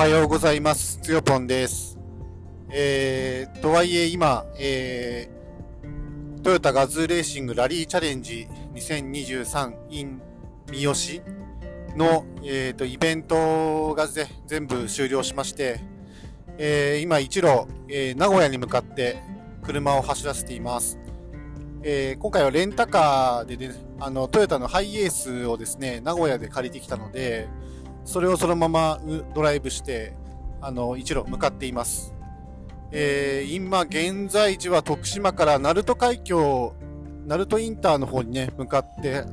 はようございます。つよぽんです。えー、とはいえ今、えー、トヨタガズーレーシングラリーチャレンジ2023 in 三好の、えー、とイベントが全部終了しまして、えー今一路、えー名古屋に向かって車を走らせています。えー今回はレンタカーでね、あの、トヨタのハイエースをですね、名古屋で借りてきたので、それをそのままドライブして、あの、一路向かっています。えー今現在地は徳島から鳴門海峡、鳴門インターの方にね、向かって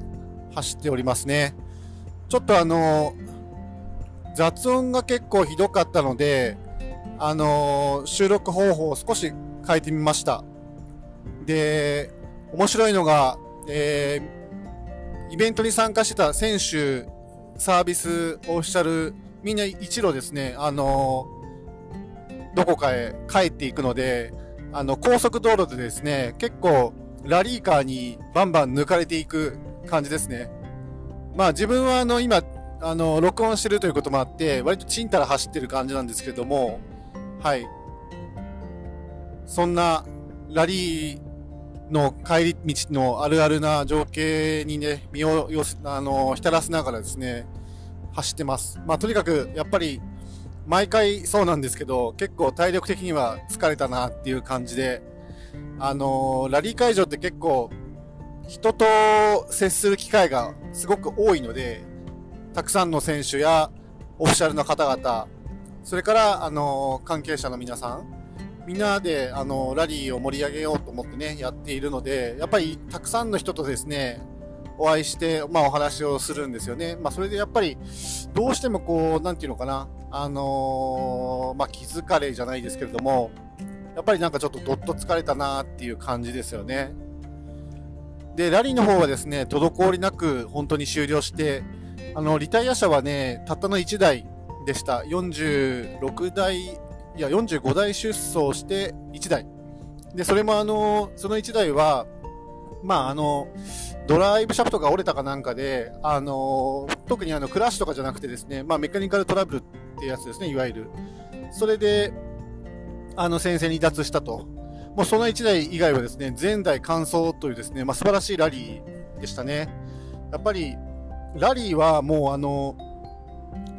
走っておりますね。ちょっとあの、雑音が結構ひどかったので、あの収録方法を少し変えてみました。で、面白いのが、えーイベントに参加してた選手、サービス、オフィシャル、みんな一路ですね、あのどこかへ帰っていくので、あの、高速道路でですね、結構、ラリーカーにバンバン抜かれていく感じですね。まあ自分はあの、今、あの、録音してるということもあって、割とチンタラ走ってる感じなんですけども、はい。そんな、ラリーの帰り道のあるあるな情景にね、身をよす、あの、浸らせながらですね、走ってます。まあとにかく、やっぱり、毎回そうなんですけど、結構体力的には疲れたなっていう感じで、あのラリー会場って結構、人と接する機会がすごく多いので、たくさんの選手やオフィシャルの方々、それから、あの関係者の皆さん、みんなで、あのラリーを盛り上げようと思ってね、やっているので、やっぱりたくさんの人とですね、お会いして、まあお話をするんですよね。まあそれでやっぱり、どうしてもこう、なんていうのかな、あのまあ気疲れじゃないですけれども、やっぱりなんかちょっとどっと疲れたなっていう感じですよね。で、ラリーの方はですね、滞りなく本当に終了して、あの、リタイア車はね、たったの1台でした。46台、いや、45台出走して1台。で、それもあの、その1台は、まああの、ドライブシャフトが折れたかなんかで、あの、特にあの、クラッシュとかじゃなくてですね、まあメカニカルトラブルってやつですね、いわゆる。それで、あの、先生に離脱したと。もうその1台以外はですね、前代完走というですね、まあ素晴らしいラリーでしたね。やっぱり、ラリーはもうあの、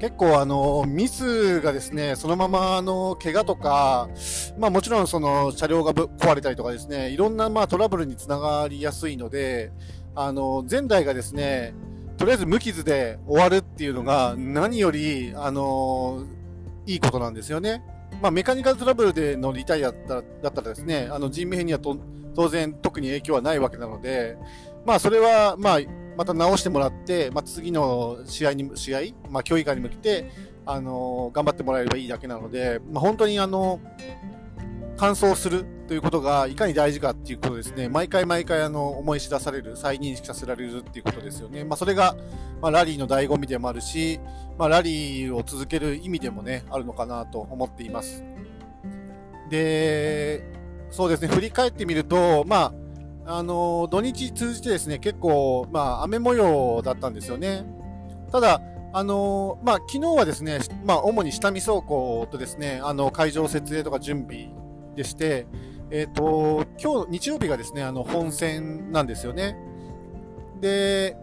結構あの、ミスがですね、そのままあの、怪我とか、まあもちろんその車両がぶ壊れたりとかですね、いろんなまあトラブルにつながりやすいので、あの、前代がですね、とりあえず無傷で終わるっていうのが何より、あの、いいことなんですよね。まあメカニカルトラブルでのリタイアだったらですね、あの人命にはと当然特に影響はないわけなので、まあそれはまあまた直してもらって、まあ次の試合に、試合、まあ競技会に向けて、あの、頑張ってもらえればいいだけなので、まあ本当にあの、完走するということがいかに大事かっていうことですね、毎回毎回あの思い知らされる、再認識させられるっていうことですよね。まあそれが、まあ、ラリーの醍醐味でもあるし、まあラリーを続ける意味でもね、あるのかなと思っています。で、そうですね、振り返ってみると、まあ、あの、土日通じてですね、結構、まあ雨模様だったんですよね。ただ、あのまあ、昨日はですね、まあ、主に下見走行とですね、あの、会場設営とか準備でして、えっ、と、今日、日曜日がですね、あの、本戦なんですよね。で、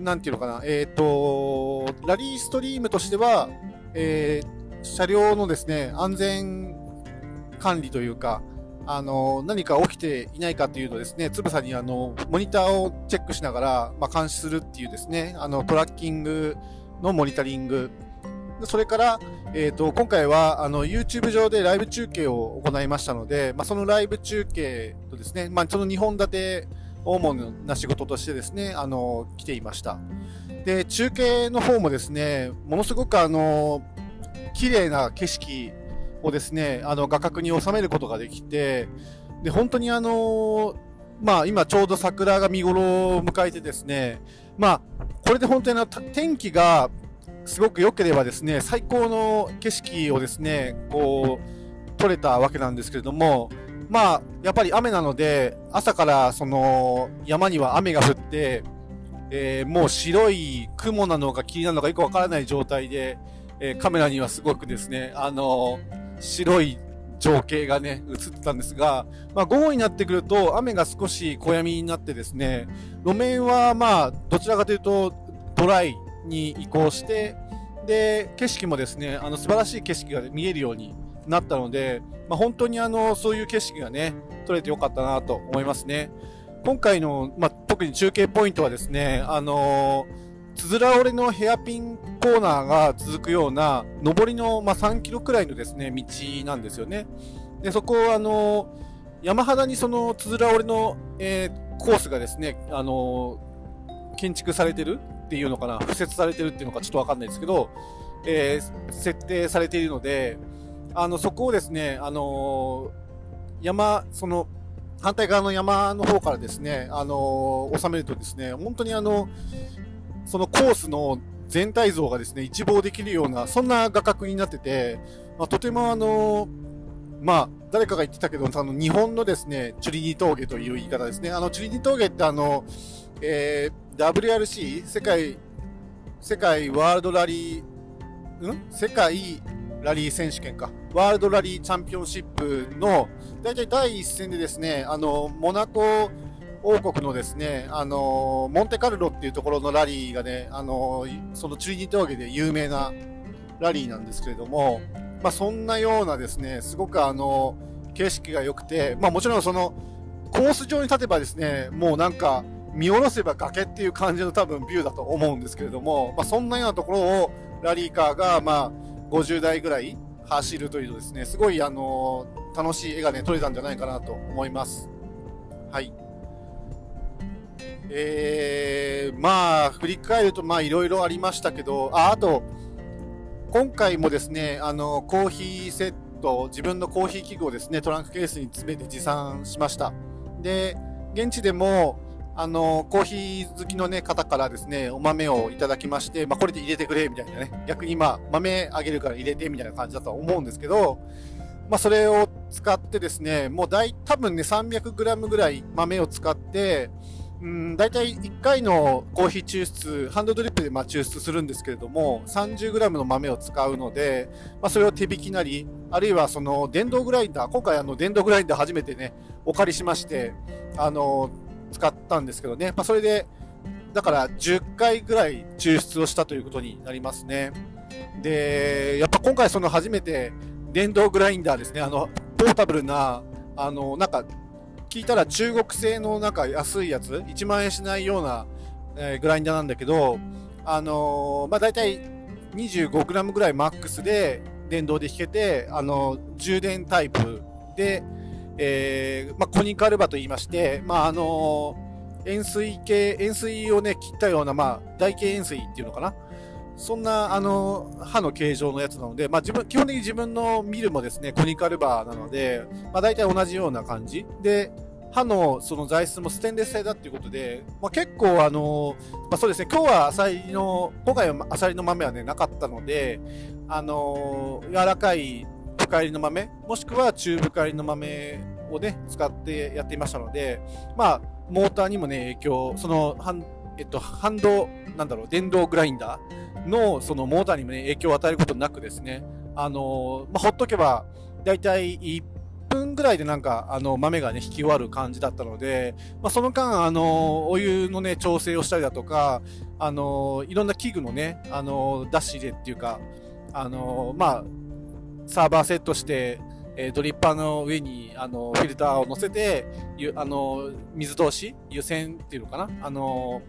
なんていうのかな、えっ、と、ラリーストリームとしては、えー車両のですね、安全管理というか、あの、何か起きていないかというのをですね、つぶさにあの、モニターをチェックしながら、まあ、監視するっていうですね、あの、トラッキングのモニタリング。それから、えっ、と、今回は、あの、YouTube 上でライブ中継を行いましたので、まあ、そのライブ中継とですね、まあ、その2本立て主な仕事としてですね、あの、来ていました。で、中継の方もですね、ものすごくあの、綺麗な景色をですね、あの、画角に収めることができて、で、本当にあの、まあ、今ちょうど桜が見頃を迎えてですね、まあ、これで本当に天気がすごく良ければですね、最高の景色をですね、こう、撮れたわけなんですけれども、まあ、やっぱり雨なので、朝からその山には雨が降って、えーもう白い雲なのか霧なのかよくわからない状態で、えー、カメラにはすごくですね、あの白い情景がね、映ってたんですが、まあ、午後になってくると雨が少し小闇になってですね、路面はまあ、どちらかというとドライに移行して、で、景色もですね、あの素晴らしい景色が見えるようになったので、まあ、本当にあの、そういう景色がね、撮れてよかったなと思いますね。今回の、まあ、特に中継ポイントはですね、あのー、つづら折れのヘアピンコーナーが続くような、上りの、まあ、3キロくらいのですね、道なんですよね。で、そこをあの、山肌にそのつづら折れの、えー、コースがですね、あの、建築されてるっていうのかな、敷設されてるっていうのかちょっとわかんないですけど、えー、設定されているので、あの、そこをですね、あの山、その、反対側の山の方からですね、あの収めるとですね、本当にあの、そのコースの全体像がですね、一望できるような、そんな画角になってて、まあ、とてもあのまあ、誰かが言ってたけど、あの、日本のですね、チュリニ峠という言い方ですね。あの、チュリニ峠ってあの、えー、WRC、世界、世界ワールドラリー、ん？世界ラリー選手権か。ワールドラリーチャンピオンシップの、大体第一戦でですね、あの、モナコ王国のですね、あの、モンテカルロっていうところのラリーがね、あの、そのチュリニ峠で有名なラリーなんですけれども、まあ、そんなようなですね、すごくあの、景色が良くて、まあ、もちろんその、コース上に立てばですね、もうなんか、見下ろせば崖っていう感じの多分ビューだと思うんですけれども、まあ、そんなようなところをラリーカーが、まあ、50代ぐらい走るというとですね、すごいあの楽しい絵がね、撮れたんじゃないかなと思います。はい。えー、まあ、振り返ると、まあ、いろいろありましたけど、あ、あと、今回もですね、あの、コーヒーセット、自分のコーヒー器具をですね、トランクケースに詰めて持参しました。で、現地でも、あの、コーヒー好きのね、方からですね、お豆をいただきまして、まあ、これで入れてくれ、みたいなね。逆にまあ、豆あげるから入れて、みたいな感じだとは思うんですけど、まあ、それを使ってですね、もう大、多分ね、300g ぐらい豆を使って、うん、大体1回のコーヒー抽出、ハンドドリップでま抽出するんですけれども、30g の豆を使うので、まあ、それを手引きなり、あるいはその電動グラインダー、今回あの電動グラインダー初めてね、お借りしまして、あの、使ったんですけどね、まあ、それで、だから10回ぐらい抽出をしたということになりますね。で、やっぱ今回その初めて電動グラインダーですね、あの、ポータブルな、あの、なんか、聞いたら中国製のなんか安いやつ、1万円しないような、えー、グラインダーなんだけど、あのー、まあ、大体 25g ぐらいマックスで電動で引けて、あのー、充電タイプで、えー、まあ、コニカルバと言いまして、まあ、あのー、円錐系、円錐をね、切ったような、まあ、台形円錐っていうのかな。そんな、あの、刃の形状のやつなので、まあ自分、基本的に自分のミルもですね、コニカルバーなので、まあ大体同じような感じ。で、刃のその材質もステンレス製だっていうことで、まあ、結構あの、まあ、そうですね、今日はアサリの、今回はアサリの豆はね、なかったので、あの柔らかい深入りの豆、もしくは中深入りの豆をね、使ってやっていましたので、まあ、モーターにもね、影響、その、えっと、反動、なんだろう、電動グラインダーの、そのモーターにもね、影響を与えることなくですね、あのまあ、ほっとけば、だいたい1分ぐらいでなんか、あの、豆がね、引き終わる感じだったので、まあ、その間、あのお湯のね、調整をしたりだとか、あのいろんな器具のね、あの出し入れっていうか、あのまあ、サーバーセットして、えー、ドリッパーの上にあのフィルターを乗せて、あの水通し、湯煎っていうのかな、あの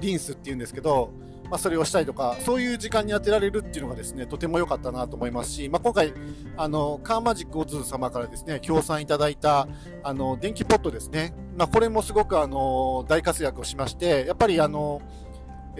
リンスっていうんですけど、まあ、それをしたりとか、そういう時間に当てられるっていうのがですね、とても良かったなと思いますし、まあ、今回、あの、カーマジックオズ様からですね、協賛いただいた、あの、電気ポットですね。まあ、これもすごくあの、大活躍をしまして、やっぱりあの、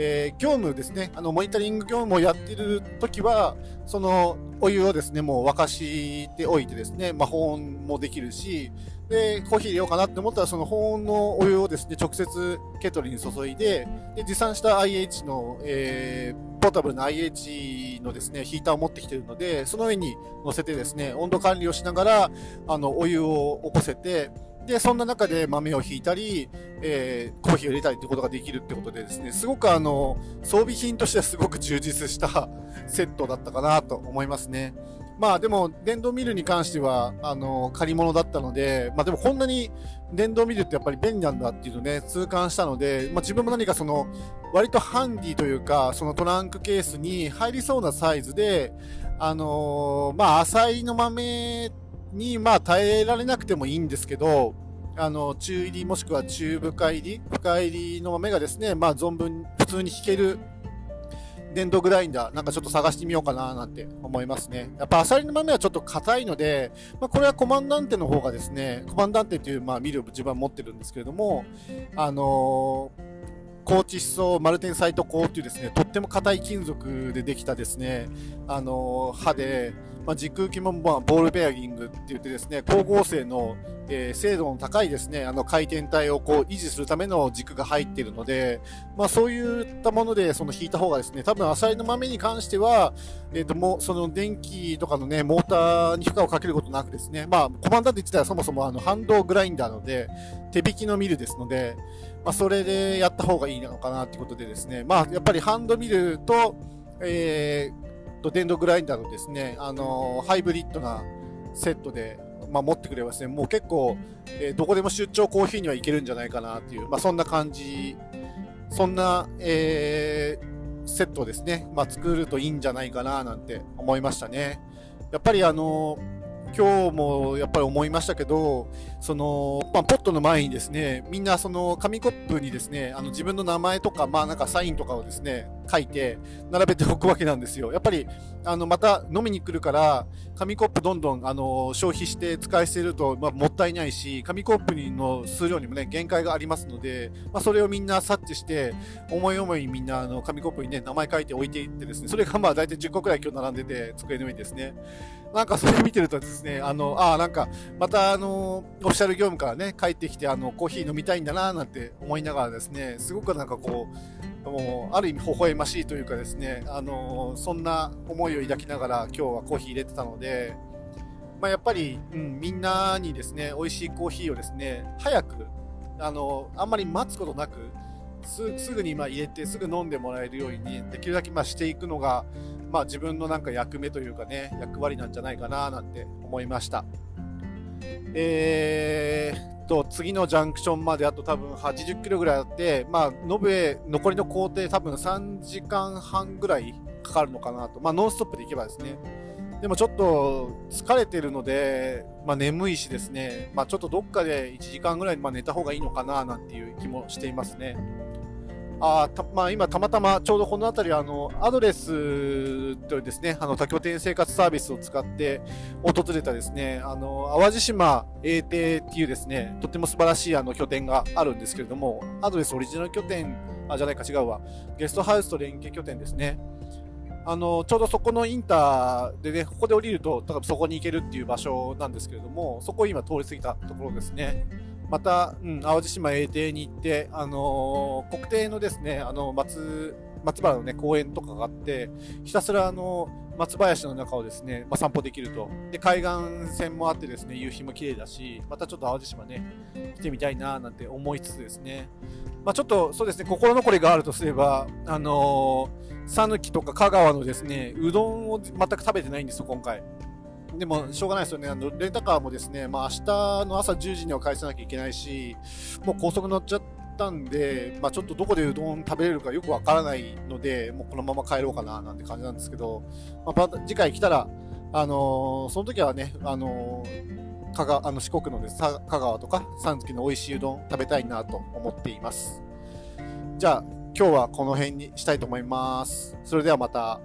えー、業務ですね、あの、モニタリング業務をやってる時は、その、お湯をですね、もう沸かしておいてですね、まあ、保温もできるし、で、コーヒー入れようかなって思ったら、その保温のお湯をですね、直接ケトルに注いで、で、持参した IH の、えー、ポータブルな IH のですね、ヒーターを持ってきてるので、その上に乗せてですね、温度管理をしながら、あの、お湯を起こせて、で、そんな中で豆をひいたり、えー、コーヒーを入れたりってことができるってことでですね、すごくあの、装備品としてはすごく充実したセットだったかなと思いますね。まあでも、電動ミルに関しては、あの、借り物だったので、まあでもこんなに電動ミルってやっぱり便利なんだっていうのね、痛感したので、まあ自分も何かその、割とハンディというか、そのトランクケースに入りそうなサイズで、あのー、まあ浅いの豆に、まあ耐えられなくてもいいんですけど、あの、中入りもしくは中深入り、深入りの豆がですね、まあ存分普通に引ける電動グラインダー、なんかちょっと探してみようかななんて思いますね。やっぱアサリの豆はちょっと硬いので、まあ、これはコマンダンテの方がですね、コマンダンテっていう、まあ、ミルを自分は持ってるんですけれども、あのー高窒素マルテンサイト鋼っていうですね、とっても硬い金属でできたですね、あの、刃で、まあ、軸空気も、まあ、ボールベアリングって言ってですね、光合成の、えー、精度の高いですね、あの回転体をこう維持するための軸が入っているので、まあそういったものでその引いた方がですね、多分アサリの豆に関しては、えっ、ー、ともうその電気とかのね、モーターに負荷をかけることなくですね、まあコマンダント自体はそもそもあの反動グラインダーので、手引きのミルですので、まあそれでやった方がいいのかなってことでですね、まあやっぱりハンドミルと、えーと電動グラインダーのですね、あのハイブリッドなセットで、まあ、持ってくればですね、もう結構、えー、どこでも出張コーヒーには行けるんじゃないかなっていう、まあ、そんな感じ、そんな、えー、セットをですね、まあ、作るといいんじゃないかななんて思いましたね。やっぱりあの今日もやっぱり思いましたけど、その、まあ、ポットの前にですね、みんなその紙コップにですね、あの自分の名前とか、まあなんかサインとかをですね、書いて並べておくわけなんですよ。やっぱり、あの、また飲みに来るから、紙コップどんどん、あの、消費して使い捨てると、まあ、もったいないし、紙コップの数量にもね、限界がありますので、まあ、それをみんな察知して、思い思いにみんな、あの、紙コップにね、名前書いて置いていってですね、それがまあ大体10個くらい今日並んでて、机の上にですね。なんかそれ見てるとですね、あの、ああ、なんか、またあの、オフィシャル業務からね、帰ってきて、あの、コーヒー飲みたいんだな、なんて思いながらですね、すごくなんかこう、もう、ある意味微笑ましいというかですね、あの、そんな思いを抱きながら今日はコーヒー入れてたので、まあ、やっぱり、うん、みんなにですね、美味しいコーヒーをですね、早く、あの、あんまり待つことなく、すすぐにま入れてすぐ飲んでもらえるように、できるだけましていくのが、まあ、自分のなんか役目というかね役割なんじゃないかななんて思いました。えー、と次のジャンクションまであと多分80キロぐらいあってまあ延べ残りの工程多分3時間半ぐらいかかるのかなと。まあノンストップで行けばですね。でもちょっと疲れてるので、まあ、眠いしですね、まあ、ちょっとどっかで1時間ぐらいま寝た方がいいのかななんていう気もしていますね。あたまあ、今、たまたまちょうどこの辺りあのアドレスというですねあの多拠点生活サービスを使って訪れたですねあの淡路島英帝っていうですねとても素晴らしいあの拠点があるんですけれどもアドレスオリジナル拠点あじゃないか違うわゲストハウスと連携拠点ですねあのちょうどそこのインターでねここで降りると多分そこに行けるっていう場所なんですけれどもそこを今通り過ぎたところですね。また、うん、淡路島英邸に行って、あのー、国定のですね、あの、松、松原のね、公園とかがあって、ひたすらあの、松林の中をですね、まあ、散歩できると。で、海岸線もあってですね、夕日も綺麗だし、またちょっと淡路島ね、来てみたいななんて思いつつですね、まあ、ちょっとそうですね、心残りがあるとすれば、あのー、讃岐とか香川のですね、うどんを全く食べてないんですよ、今回。でもしょうがないですよね、あのレンタカーもですね、まあ明日の朝10時には返さなきゃいけないし、もう高速乗っちゃったんで、まあ、ちょっとどこでうどん食べれるかよくわからないので、もうこのまま帰ろうかななんて感じなんですけど、まあ、次回来たら、あのー、その時はね、あのー、香川あの四国のです香川とか三月の美味しいうどん食べたいなと思っています。じゃあ今日はこの辺にしたいと思います。それではまた。